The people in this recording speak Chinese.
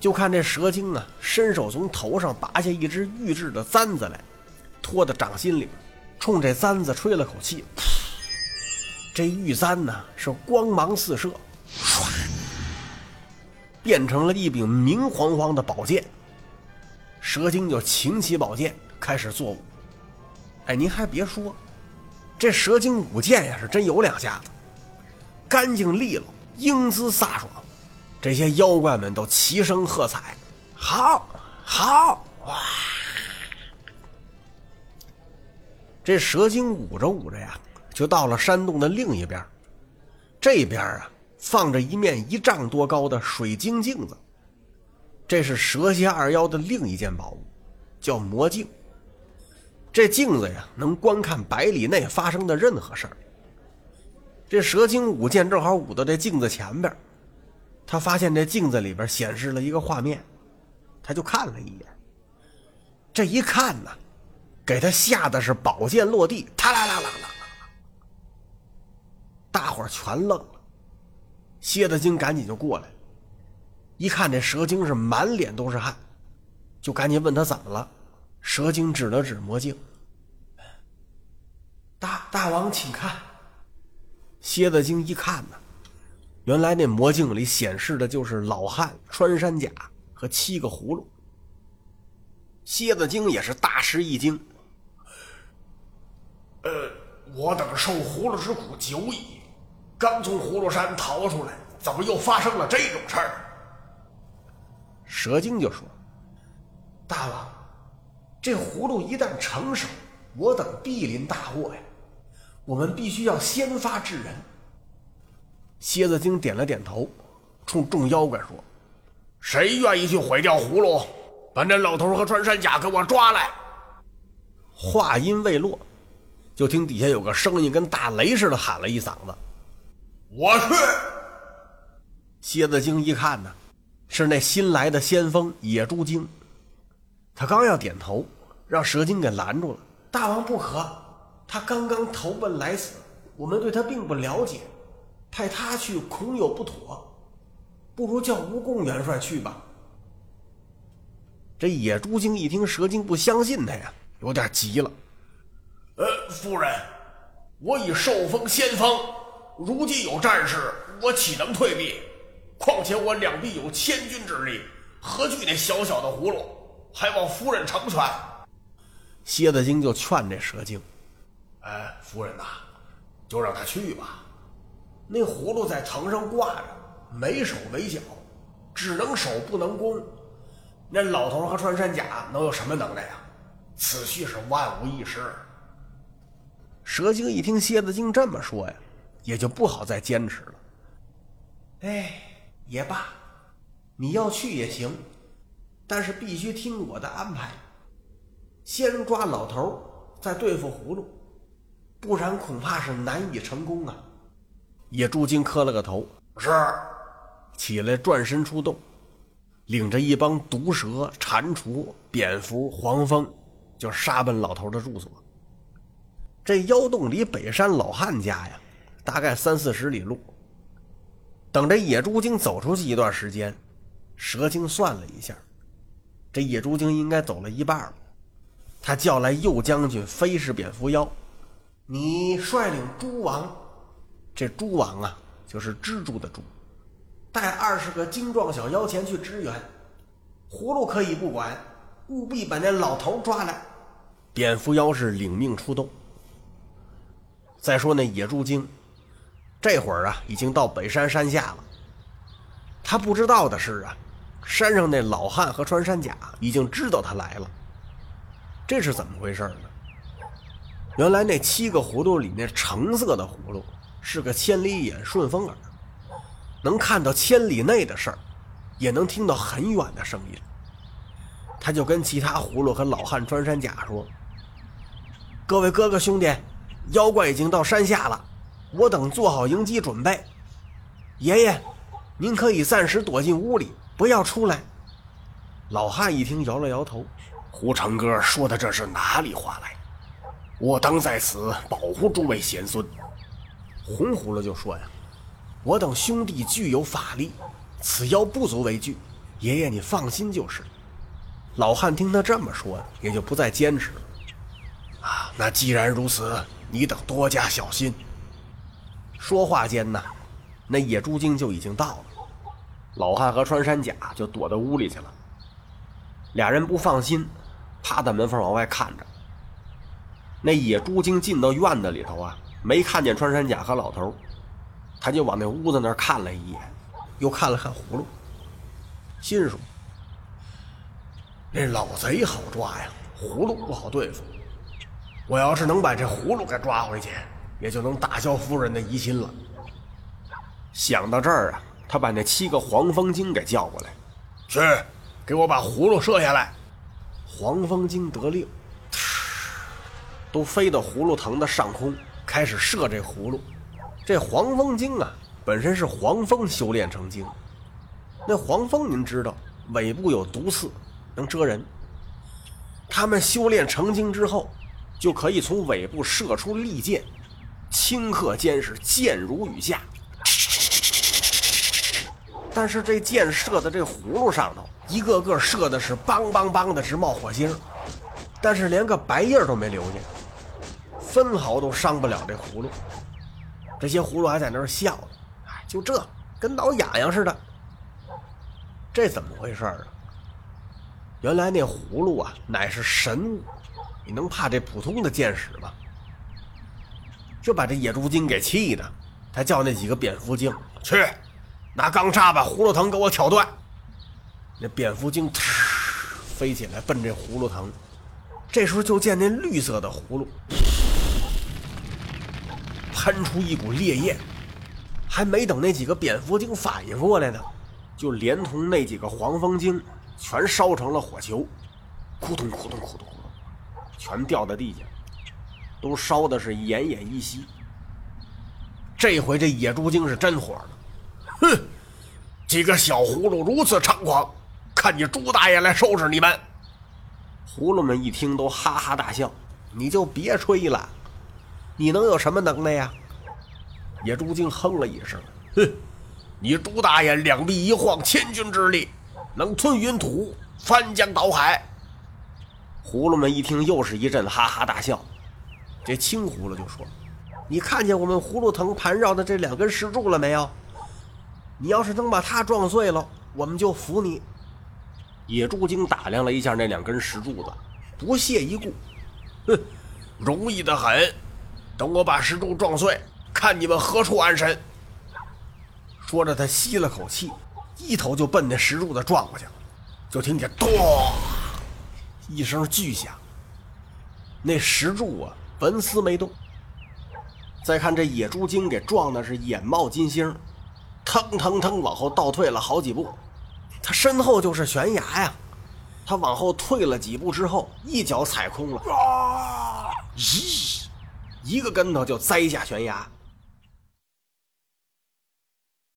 就看这蛇精啊，伸手从头上拔下一只玉制的簪子来，托在掌心里，冲这簪子吹了口气，这玉簪呢是光芒四射，唰，变成了一柄明晃晃的宝剑。蛇精就擎起宝剑开始作舞。哎，您还别说，这蛇精舞剑呀是真有两下子，干净利落，英姿飒爽。这些妖怪们都齐声喝彩，好，好，哇！这蛇精舞着舞着呀，就到了山洞的另一边。这边啊，放着一面一丈多高的水晶镜子。这是蛇蝎二妖的另一件宝物，叫魔镜。这镜子呀，能观看百里内发生的任何事儿。这蛇精舞剑正好舞到这镜子前边。他发现这镜子里边显示了一个画面，他就看了一眼。这一看呢，给他吓得是宝剑落地，啪啦啦啦啦！大伙全愣了。蝎子精赶紧就过来，一看这蛇精是满脸都是汗，就赶紧问他怎么了。蛇精指了指魔镜：“大大王，请看。”蝎子精一看呢。原来那魔镜里显示的就是老汉穿山甲和七个葫芦。蝎子精也是大吃一惊。呃，我等受葫芦之苦久矣，刚从葫芦山逃出来，怎么又发生了这种事儿？蛇精就说：“大王，这葫芦一旦成熟，我等必临大祸呀！我们必须要先发制人。”蝎子精点了点头，冲众妖怪说：“谁愿意去毁掉葫芦？把那老头和穿山甲给我抓来！”话音未落，就听底下有个声音跟大雷似的喊了一嗓子：“我去！”蝎子精一看呢，是那新来的先锋野猪精。他刚要点头，让蛇精给拦住了：“大王不可，他刚刚投奔来此，我们对他并不了解。”派他去恐有不妥，不如叫蜈蚣元帅去吧。这野猪精一听蛇精不相信他呀，有点急了。呃，夫人，我已受封先锋，如今有战事，我岂能退避？况且我两臂有千钧之力，何惧那小小的葫芦？还望夫人成全。蝎子精就劝这蛇精：“哎，夫人呐，就让他去吧。”那葫芦在藤上挂着，没手没脚，只能守不能攻。那老头和穿山甲能有什么能耐呀？此去是万无一失。蛇精一听蝎子精这么说呀，也就不好再坚持了。哎，也罢，你要去也行，但是必须听我的安排，先抓老头，再对付葫芦，不然恐怕是难以成功啊。野猪精磕了个头，是，起来转身出洞，领着一帮毒蛇、蟾蜍、蝙蝠、黄蜂，就杀奔老头的住所。这妖洞离北山老汉家呀，大概三四十里路。等这野猪精走出去一段时间，蛇精算了一下，这野猪精应该走了一半了。他叫来右将军飞是蝙蝠妖，你率领诸王。这蛛王啊，就是蜘蛛的蛛，带二十个精壮小妖前去支援。葫芦可以不管，务必把那老头抓来。蝙蝠妖是领命出动。再说那野猪精，这会儿啊，已经到北山山下了。他不知道的是啊，山上那老汉和穿山甲已经知道他来了。这是怎么回事呢？原来那七个葫芦里那橙色的葫芦。是个千里眼、顺风耳，能看到千里内的事儿，也能听到很远的声音。他就跟其他葫芦和老汉穿山甲说：“各位哥哥兄弟，妖怪已经到山下了，我等做好迎击准备。爷爷，您可以暂时躲进屋里，不要出来。”老汉一听，摇了摇头：“胡成哥说的这是哪里话来？我当在此保护诸位贤孙。”红葫芦就说呀：“我等兄弟具有法力，此妖不足为惧。爷爷，你放心就是。老汉听他这么说，也就不再坚持了。啊，那既然如此，你等多加小心。说话间呢，那野猪精就已经到了。老汉和穿山甲就躲到屋里去了。俩人不放心，趴在门缝往外看着。那野猪精进到院子里头啊，没看见穿山甲和老头，他就往那屋子那儿看了一眼，又看了看葫芦，心说：“这老贼好抓呀，葫芦不好对付。我要是能把这葫芦给抓回去，也就能打消夫人的疑心了。”想到这儿啊，他把那七个黄蜂精给叫过来，去，给我把葫芦射下来。黄蜂精得令。都飞到葫芦藤的上空，开始射这葫芦。这黄蜂精啊，本身是黄蜂修炼成精。那黄蜂您知道，尾部有毒刺，能蛰人。他们修炼成精之后，就可以从尾部射出利箭，顷刻间是箭如雨下。但是这箭射在这葫芦上头，一个个射的是梆梆梆的直冒火星，但是连个白印都没留下。分毫都伤不了这葫芦，这些葫芦还在那儿笑呢。哎，就这，跟挠痒痒似的。这怎么回事啊？原来那葫芦啊，乃是神物，你能怕这普通的箭矢吗？就把这野猪精给气的，他叫那几个蝙蝠精去，拿钢叉把葫芦藤给我挑断。那蝙蝠精飞起来奔这葫芦藤，这时候就见那绿色的葫芦。喷出一股烈焰，还没等那几个蝙蝠精反应过来呢，就连同那几个黄蜂精全烧成了火球，扑通扑通扑通扑通，全掉在地下，都烧的是奄奄一息。这回这野猪精是真火了，哼，几个小葫芦如此猖狂，看你猪大爷来收拾你们！葫芦们一听都哈哈大笑，你就别吹了。你能有什么能耐呀？野猪精哼了一声，哼，你猪大爷两臂一晃千钧之力，能吞云吐雾翻江倒海。葫芦们一听，又是一阵哈哈大笑。这青葫芦就说：“你看见我们葫芦藤盘绕的这两根石柱了没有？你要是能把它撞碎了，我们就服你。”野猪精打量了一下那两根石柱子，不屑一顾，哼，容易的很。等我把石柱撞碎，看你们何处安身！说着，他吸了口气，一头就奔那石柱子撞过去了。就听见“咚”一声巨响，那石柱啊纹丝没动。再看这野猪精给撞的是眼冒金星，腾腾腾往后倒退了好几步。他身后就是悬崖呀！他往后退了几步之后，一脚踩空了，咦！一个跟头就栽下悬崖。